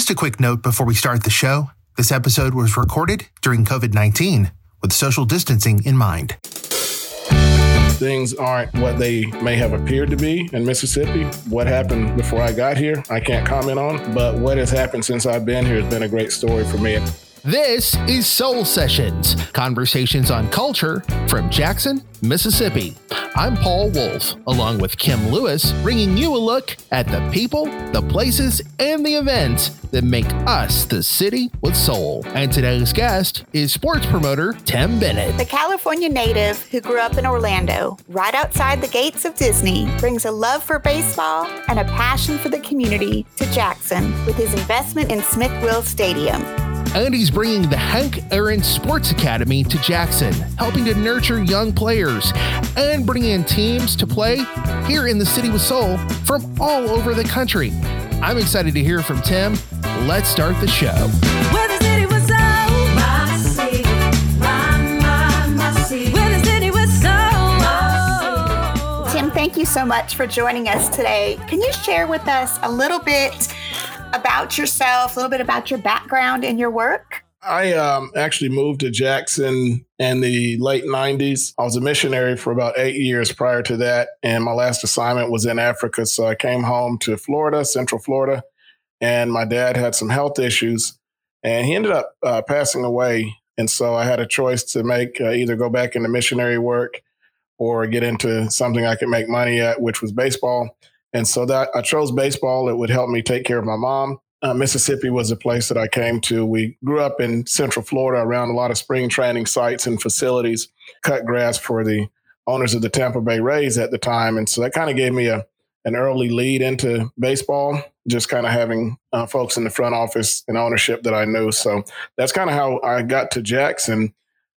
Just a quick note before we start the show this episode was recorded during COVID 19 with social distancing in mind. Things aren't what they may have appeared to be in Mississippi. What happened before I got here, I can't comment on, but what has happened since I've been here has been a great story for me. This is Soul Sessions, conversations on culture from Jackson, Mississippi. I'm Paul Wolf, along with Kim Lewis, bringing you a look at the people, the places, and the events that make us the city with soul. And today's guest is sports promoter Tim Bennett. The California native who grew up in Orlando, right outside the gates of Disney, brings a love for baseball and a passion for the community to Jackson with his investment in Smith Wills Stadium and he's bringing the Hank Aaron Sports Academy to Jackson, helping to nurture young players and bringing in teams to play here in the City with Soul from all over the country. I'm excited to hear from Tim. Let's start the show. Tim, thank you so much for joining us today. Can you share with us a little bit about yourself, a little bit about your background and your work? I um, actually moved to Jackson in the late 90s. I was a missionary for about eight years prior to that. And my last assignment was in Africa. So I came home to Florida, Central Florida, and my dad had some health issues and he ended up uh, passing away. And so I had a choice to make uh, either go back into missionary work or get into something I could make money at, which was baseball. And so that I chose baseball. It would help me take care of my mom. Uh, Mississippi was a place that I came to. We grew up in Central Florida around a lot of spring training sites and facilities, cut grass for the owners of the Tampa Bay Rays at the time. And so that kind of gave me a an early lead into baseball, just kind of having uh, folks in the front office and ownership that I knew. So that's kind of how I got to Jackson.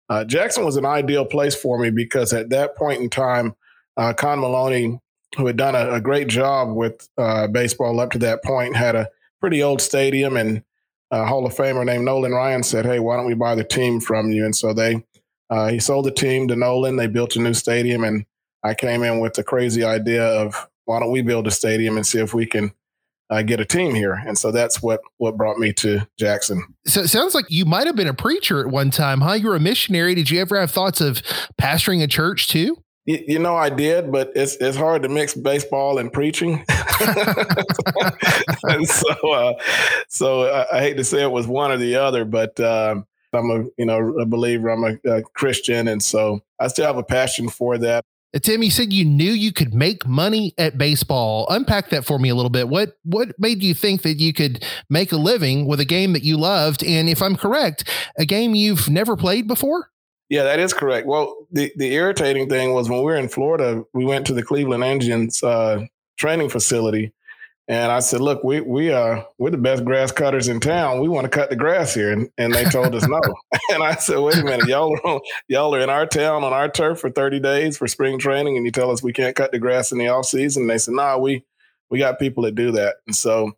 Uh, Jackson was an ideal place for me because at that point in time, uh, Con Maloney who had done a, a great job with uh, baseball up to that point, had a pretty old stadium, and a Hall of Famer named Nolan Ryan said, "Hey, why don't we buy the team from you?" And so they uh, he sold the team to Nolan. They built a new stadium, and I came in with the crazy idea of why don't we build a stadium and see if we can uh, get a team here. And so that's what what brought me to Jackson. So it sounds like you might have been a preacher at one time, huh? You were a missionary. Did you ever have thoughts of pastoring a church too? You, know, I did, but it's it's hard to mix baseball and preaching. and so, uh, so I, I, hate to say it was one or the other, but um, I'm a you know a believer. I'm a, a, Christian, and so I still have a passion for that. Uh, Tim, you said you knew you could make money at baseball. Unpack that for me a little bit. What what made you think that you could make a living with a game that you loved? And if I'm correct, a game you've never played before? Yeah, that is correct. Well, the, the irritating thing was when we were in Florida, we went to the Cleveland Indians uh, training facility, and I said, "Look, we we are uh, we're the best grass cutters in town. We want to cut the grass here." And, and they told us no. and I said, "Wait a minute, y'all are on, y'all are in our town on our turf for thirty days for spring training, and you tell us we can't cut the grass in the off season?" And they said, nah, we we got people that do that." And so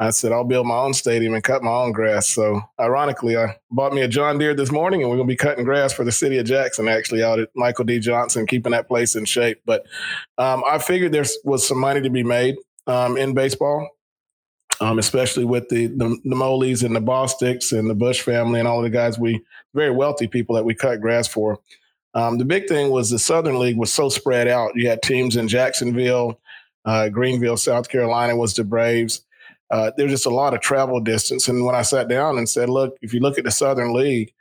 I said, I'll build my own stadium and cut my own grass. So, ironically, I bought me a John Deere this morning and we're going to be cutting grass for the city of Jackson, actually, out at Michael D. Johnson, keeping that place in shape. But um, I figured there was some money to be made um, in baseball, um, especially with the, the, the Moleys and the Bosticks and the Bush family and all the guys, we very wealthy people that we cut grass for. Um, the big thing was the Southern League was so spread out. You had teams in Jacksonville, uh, Greenville, South Carolina was the Braves uh, there's just a lot of travel distance. And when I sat down and said, look, if you look at the Southern League,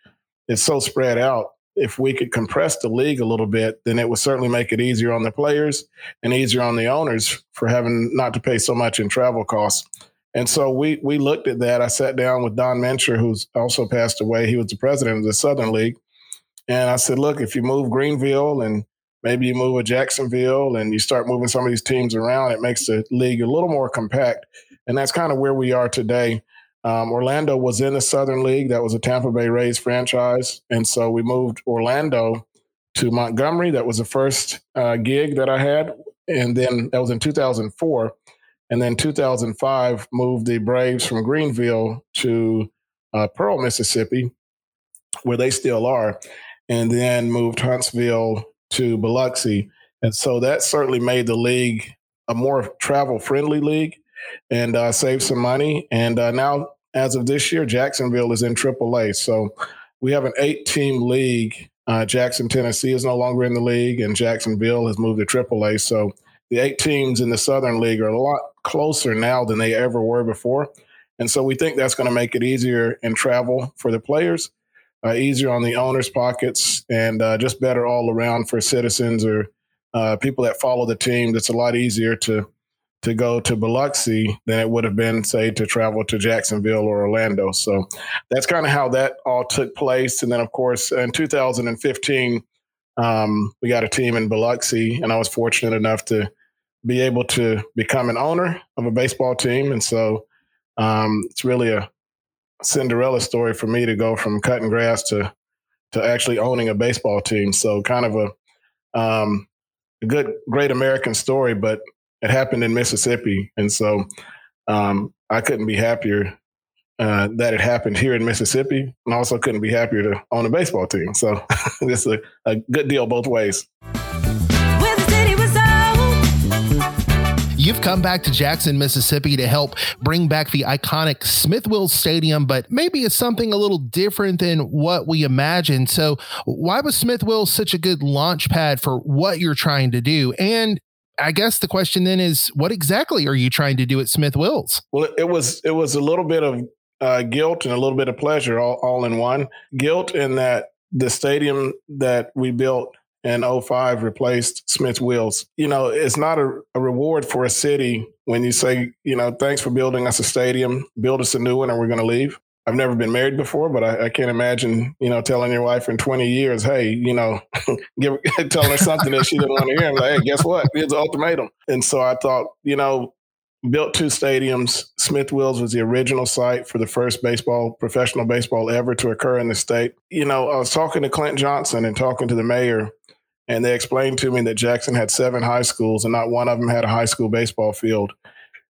it's so spread out. If we could compress the league a little bit, then it would certainly make it easier on the players and easier on the owners for having not to pay so much in travel costs. And so we we looked at that. I sat down with Don Mincher, who's also passed away. He was the president of the Southern League. And I said, look, if you move Greenville and maybe you move a Jacksonville and you start moving some of these teams around, it makes the league a little more compact and that's kind of where we are today. Um, Orlando was in the Southern League. That was a Tampa Bay Rays franchise. And so we moved Orlando to Montgomery. That was the first uh, gig that I had. And then that was in 2004. And then 2005 moved the Braves from Greenville to uh, Pearl, Mississippi, where they still are. And then moved Huntsville to Biloxi. And so that certainly made the league a more travel friendly league and uh, save some money. And uh, now as of this year, Jacksonville is in AAA. So we have an eight team league. Uh, Jackson, Tennessee is no longer in the league, and Jacksonville has moved to AAA. So the eight teams in the Southern League are a lot closer now than they ever were before. And so we think that's going to make it easier in travel for the players, uh, easier on the owners' pockets, and uh, just better all around for citizens or uh, people that follow the team. That's a lot easier to to go to Biloxi than it would have been, say, to travel to Jacksonville or Orlando. So that's kind of how that all took place. And then, of course, in 2015, um, we got a team in Biloxi, and I was fortunate enough to be able to become an owner of a baseball team. And so um, it's really a Cinderella story for me to go from cutting grass to to actually owning a baseball team. So kind of a, um, a good, great American story, but it happened in Mississippi, and so um, I couldn't be happier uh, that it happened here in Mississippi, and also couldn't be happier to own a baseball team. So it's a, a good deal both ways. You've come back to Jackson, Mississippi to help bring back the iconic Smith Wills Stadium, but maybe it's something a little different than what we imagined. So, why was Smith Wills such a good launch pad for what you're trying to do? And I guess the question then is, what exactly are you trying to do at Smith Wills? Well, it was it was a little bit of uh, guilt and a little bit of pleasure all, all in one. Guilt in that the stadium that we built in 05 replaced Smith Wills. You know, it's not a, a, reward for a city when you say, you know, thanks for building us a stadium, build us a new one, and we're going to leave. I've never been married before, but I, I, can't imagine, you know, telling your wife in 20 years, hey, you know, give, telling her something that she didn't want to hear. I'm like, hey, guess what? It's an ultimatum. And so I thought, you know, built two stadiums. Smith Wills was the original site for the first baseball, professional baseball ever to occur in the state. You know, I was talking to Clint Johnson and talking to the mayor and they explained to me that Jackson had seven high schools and not one of them had a high school baseball field.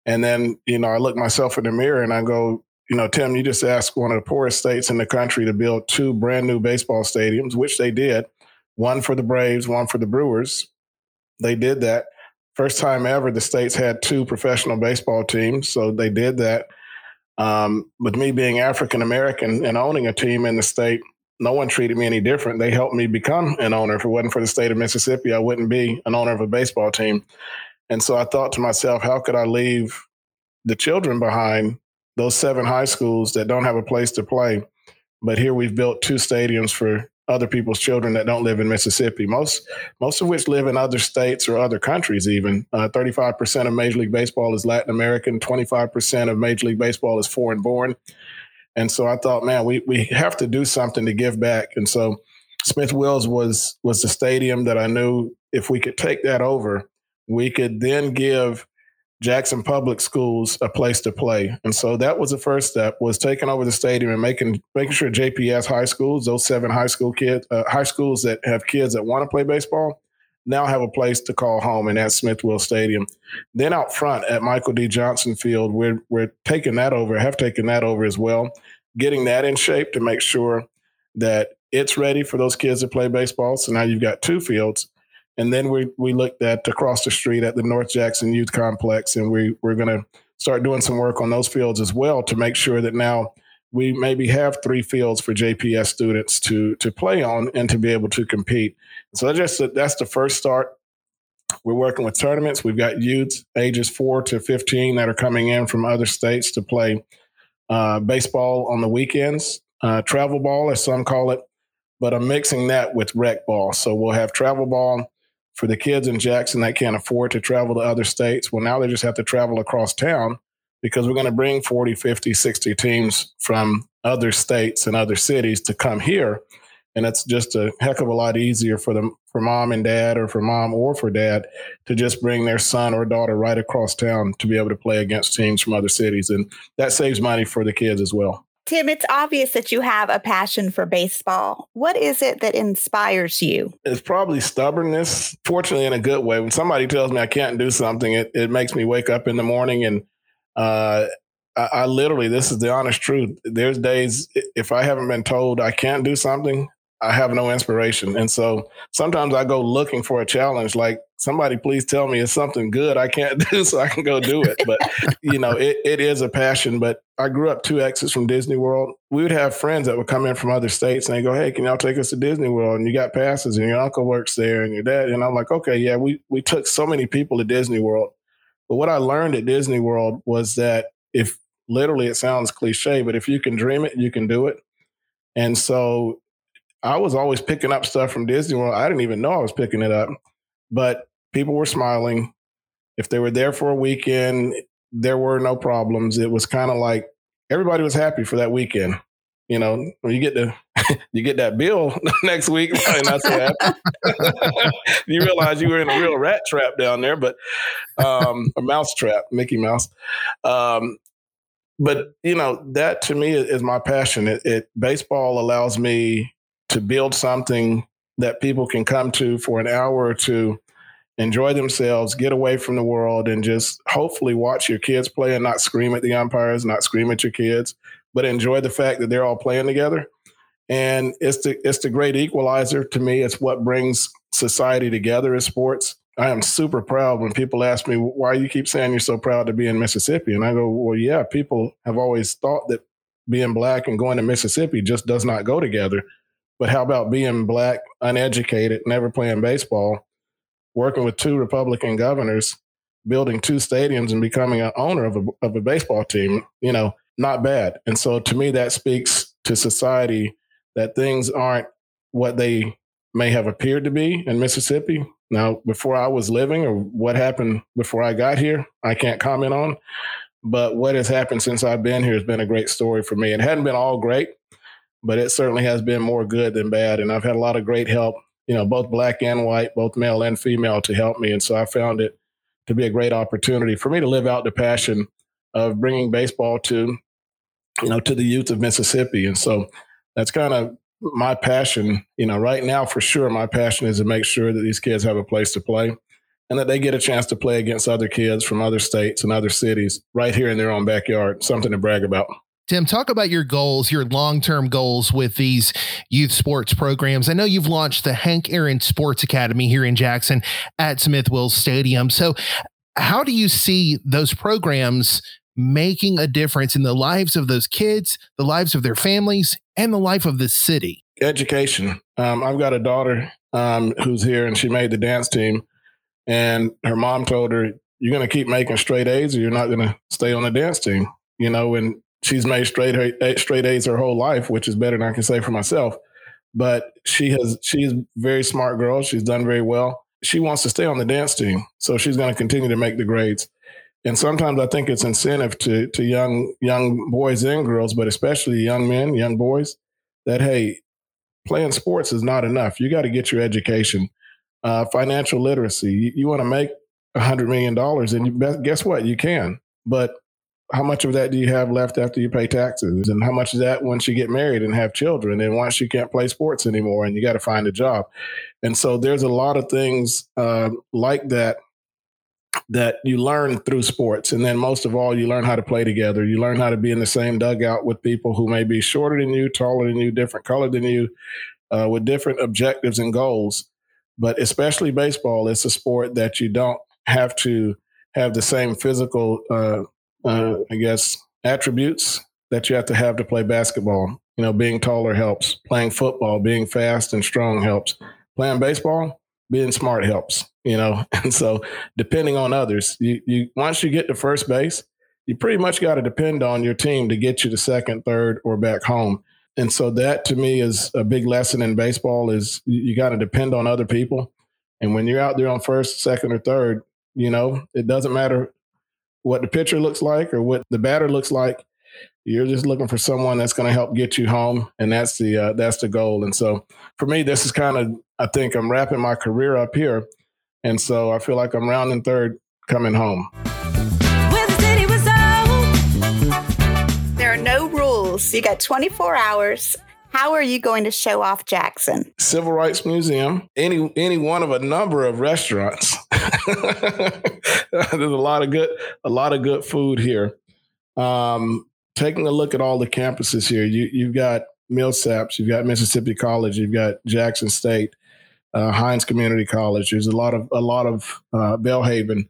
And then, you know, I look myself in the mirror and I go, you know, Tim, you just asked one of the poorest states in the country to build two brand new baseball stadiums, which they did. One for the Braves, one for the Brewers. They did that. First time ever, the states had two professional baseball teams, so they did that. Um, with me being African American and owning a team in the state, no one treated me any different. They helped me become an owner. If it wasn't for the state of Mississippi, I wouldn't be an owner of a baseball team. And so I thought to myself, how could I leave the children behind, those seven high schools that don't have a place to play? But here we've built two stadiums for other people's children that don't live in Mississippi. Most most of which live in other states or other countries. Even uh, thirty five percent of Major League Baseball is Latin American. Twenty five percent of Major League Baseball is foreign born. And so I thought, man, we we have to do something to give back. And so Smith Wills was was the stadium that I knew if we could take that over, we could then give Jackson Public Schools a place to play. And so that was the first step was taking over the stadium and making making sure JPS high schools, those seven high school kids, uh, high schools that have kids that want to play baseball, now have a place to call home, and that's Smith Wills Stadium. Then out front at Michael D. Johnson Field, we're we're taking that over, have taken that over as well, getting that in shape to make sure that it's ready for those kids to play baseball. So now you've got two fields. And then we we looked at across the street at the North Jackson Youth Complex, and we we're going to start doing some work on those fields as well to make sure that now we maybe have three fields for JPS students to to play on and to be able to compete. So that's just that's the first start. We're working with tournaments. We've got youths ages four to fifteen that are coming in from other states to play uh, baseball on the weekends, uh, travel ball as some call it. But I'm mixing that with rec ball. So we'll have travel ball for the kids in Jackson that can't afford to travel to other states. Well, now they just have to travel across town because we're going to bring 40, 50, 60 teams from other states and other cities to come here. And it's just a heck of a lot easier for them, for mom and dad, or for mom or for dad, to just bring their son or daughter right across town to be able to play against teams from other cities, and that saves money for the kids as well. Tim, it's obvious that you have a passion for baseball. What is it that inspires you? It's probably stubbornness, fortunately, in a good way. When somebody tells me I can't do something, it, it makes me wake up in the morning and uh, I, I, literally, this is the honest truth. There's days if I haven't been told I can't do something, I have no inspiration. And so sometimes I go looking for a challenge. Like somebody please tell me it's something good I can't do so I can go do it. But you know, it, it is a passion. But I grew up two exits from Disney World. We would have friends that would come in from other states and they go, Hey, can y'all take us to Disney World? And you got passes and your uncle works there and your dad. And I'm like, okay, yeah, we we took so many people to Disney World. But what I learned at Disney World was that if literally it sounds cliche, but if you can dream it, you can do it. And so I was always picking up stuff from Disney World. I didn't even know I was picking it up, but people were smiling. If they were there for a weekend, there were no problems. It was kind of like everybody was happy for that weekend. You know, when you get the you get that bill next week, not so happy. you realize you were in a real rat trap down there, but um, a mouse trap, Mickey Mouse. Um, but you know that to me is my passion. It, it baseball allows me to build something that people can come to for an hour or two, enjoy themselves, get away from the world, and just hopefully watch your kids play and not scream at the umpires, not scream at your kids, but enjoy the fact that they're all playing together. And it's the it's the great equalizer to me. It's what brings society together as sports. I am super proud when people ask me why you keep saying you're so proud to be in Mississippi. And I go, well, yeah, people have always thought that being black and going to Mississippi just does not go together. But how about being black, uneducated, never playing baseball, working with two Republican governors, building two stadiums and becoming an owner of a, of a baseball team? You know, not bad. And so to me, that speaks to society that things aren't what they may have appeared to be in Mississippi. Now, before I was living or what happened before I got here, I can't comment on. But what has happened since I've been here has been a great story for me. It hadn't been all great, but it certainly has been more good than bad. And I've had a lot of great help, you know, both black and white, both male and female to help me. And so I found it to be a great opportunity for me to live out the passion of bringing baseball to, you know, to the youth of Mississippi. And so that's kind of my passion, you know, right now for sure, my passion is to make sure that these kids have a place to play and that they get a chance to play against other kids from other states and other cities right here in their own backyard. Something to brag about. Tim, talk about your goals, your long term goals with these youth sports programs. I know you've launched the Hank Aaron Sports Academy here in Jackson at Smith Wills Stadium. So, how do you see those programs making a difference in the lives of those kids, the lives of their families, and the life of the city? Education. Um, I've got a daughter um, who's here and she made the dance team. And her mom told her, You're going to keep making straight A's or you're not going to stay on the dance team. You know, and she's made straight straight A's her whole life, which is better than I can say for myself. But she has she's a very smart girl. She's done very well. She wants to stay on the dance team, so she's going to continue to make the grades and sometimes I think it's incentive to to young young boys and girls, but especially young men, young boys, that hey, playing sports is not enough. You got to get your education, uh, financial literacy. You, you want to make a hundred million dollars, and you guess what? You can, but how much of that do you have left after you pay taxes? And how much is that once you get married and have children? And once you can't play sports anymore and you got to find a job. And so there's a lot of things uh, like that that you learn through sports. And then most of all, you learn how to play together. You learn how to be in the same dugout with people who may be shorter than you, taller than you, different color than you, uh, with different objectives and goals. But especially baseball, it's a sport that you don't have to have the same physical, uh, uh, I guess, attributes that you have to have to play basketball. You know, being taller helps. Playing football, being fast and strong helps. Playing baseball, being smart helps, you know. And so depending on others, you, you once you get to first base, you pretty much got to depend on your team to get you to second, third, or back home. And so that to me is a big lesson in baseball is you got to depend on other people. And when you're out there on first, second, or third, you know, it doesn't matter what the pitcher looks like or what the batter looks like. You're just looking for someone that's going to help get you home, and that's the uh, that's the goal. And so, for me, this is kind of I think I'm wrapping my career up here, and so I feel like I'm rounding third, coming home. There are no rules. You got 24 hours. How are you going to show off Jackson? Civil Rights Museum, any any one of a number of restaurants. There's a lot of good a lot of good food here. Um, taking a look at all the campuses here, you, you've got Millsaps, you've got Mississippi College, you've got Jackson State, uh, Hinds Community College. There's a lot of a lot of uh, Belhaven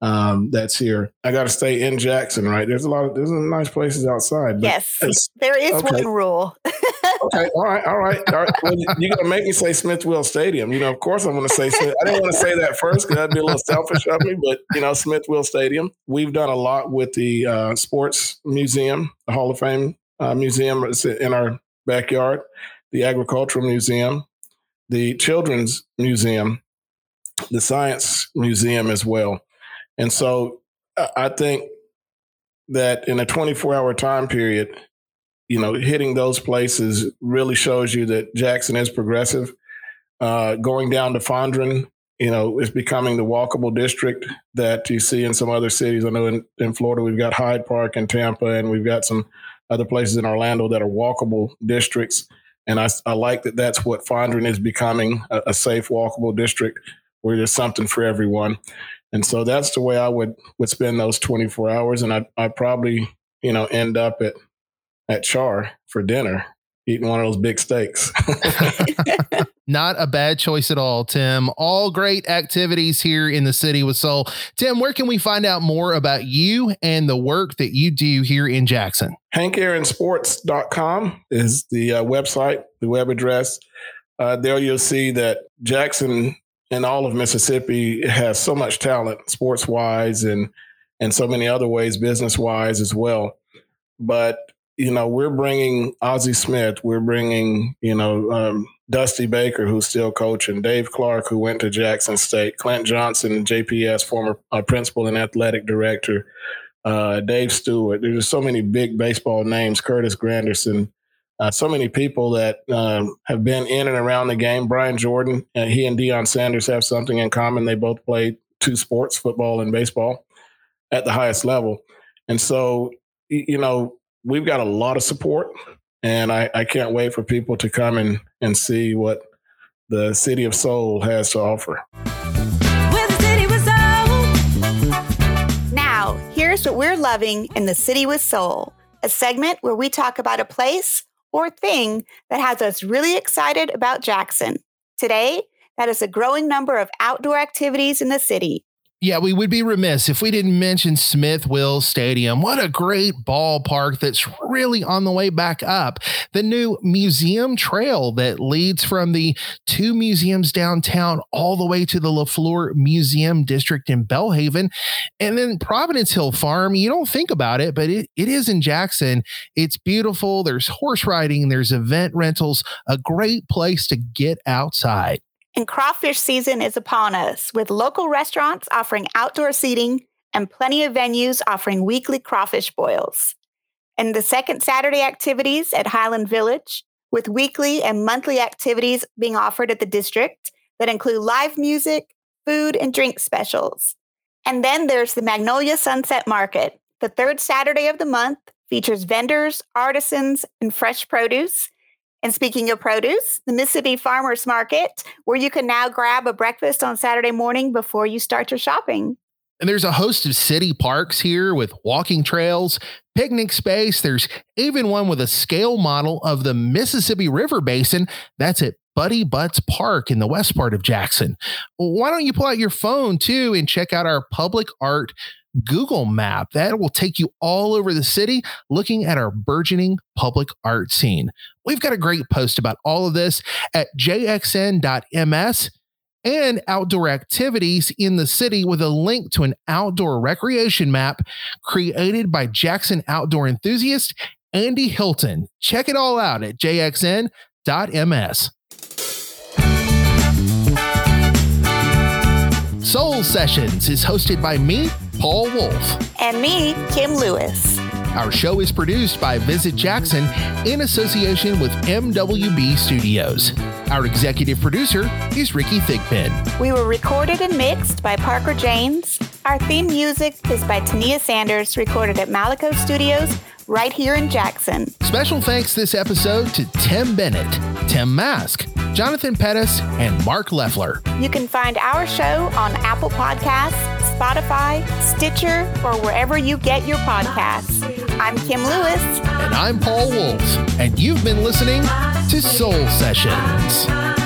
um, that's here. I got to stay in Jackson, right? There's a lot of there's some nice places outside. yes, there is okay. one rule. okay, all right, all right, all right. Well, you're gonna make me say Smith-Wills Stadium. You know, of course I'm gonna say Smith. I didn't want to say that first because that'd be a little selfish of me, but you know, Smith-Wills Stadium. We've done a lot with the uh, Sports Museum, the Hall of Fame uh, Museum in our backyard, the Agricultural Museum, the Children's Museum, the Science Museum as well. And so I think that in a 24 hour time period, you know, hitting those places really shows you that Jackson is progressive. Uh, going down to Fondren, you know, is becoming the walkable district that you see in some other cities. I know in, in Florida, we've got Hyde Park and Tampa, and we've got some other places in Orlando that are walkable districts. And I, I like that that's what Fondren is becoming a, a safe, walkable district where there's something for everyone. And so that's the way I would would spend those 24 hours. And I I probably you know end up at at Char for dinner eating one of those big steaks. Not a bad choice at all, Tim. All great activities here in the city with Soul. Tim, where can we find out more about you and the work that you do here in Jackson? HankAaronSports.com is the uh, website, the web address. Uh, there you'll see that Jackson and all of Mississippi has so much talent, sports wise, and and so many other ways, business wise as well. But you know, we're bringing Ozzie Smith, we're bringing you know um, Dusty Baker, who's still coaching, Dave Clark, who went to Jackson State, Clint Johnson, JPS, former uh, principal and athletic director, uh, Dave Stewart. There's so many big baseball names, Curtis Granderson uh, so many people that um, have been in and around the game. Brian Jordan, uh, he and Deion Sanders have something in common. They both played two sports, football and baseball, at the highest level. And so, you know, we've got a lot of support, and I, I can't wait for people to come and, and see what the City of Soul has to offer. Now, here's what we're loving in the City with Soul a segment where we talk about a place or thing that has us really excited about Jackson. Today, that is a growing number of outdoor activities in the city, yeah, we would be remiss if we didn't mention Smith-Wills Stadium. What a great ballpark that's really on the way back up. The new museum trail that leads from the two museums downtown all the way to the LeFleur Museum District in Belhaven. And then Providence Hill Farm, you don't think about it, but it, it is in Jackson. It's beautiful. There's horse riding, there's event rentals, a great place to get outside. And crawfish season is upon us, with local restaurants offering outdoor seating and plenty of venues offering weekly crawfish boils. And the second Saturday activities at Highland Village, with weekly and monthly activities being offered at the district that include live music, food, and drink specials. And then there's the Magnolia Sunset Market. The third Saturday of the month features vendors, artisans, and fresh produce and speaking of produce, the Mississippi Farmers Market, where you can now grab a breakfast on Saturday morning before you start your shopping. And there's a host of city parks here with walking trails, picnic space. There's even one with a scale model of the Mississippi River Basin. That's at Buddy Butts Park in the west part of Jackson. Why don't you pull out your phone too and check out our public art Google map that will take you all over the city looking at our burgeoning public art scene. We've got a great post about all of this at jxn.ms and outdoor activities in the city with a link to an outdoor recreation map created by Jackson outdoor enthusiast Andy Hilton. Check it all out at jxn.ms. Soul Sessions is hosted by me, Paul Wolf. And me, Kim Lewis. Our show is produced by Visit Jackson in association with MWB Studios. Our executive producer is Rickey Thigpen. We were recorded and mixed by Parker James. Our theme music is by Tania Sanders, recorded at Malaco Studios right here in Jackson. Special thanks this episode to Tim Bennett, Tim Mask, Jonathan Pettis, and Mark Leffler. You can find our show on Apple Podcasts, Spotify, Stitcher, or wherever you get your podcasts. I'm Kim Lewis. And I'm Paul Wolf. And you've been listening to Soul Sessions.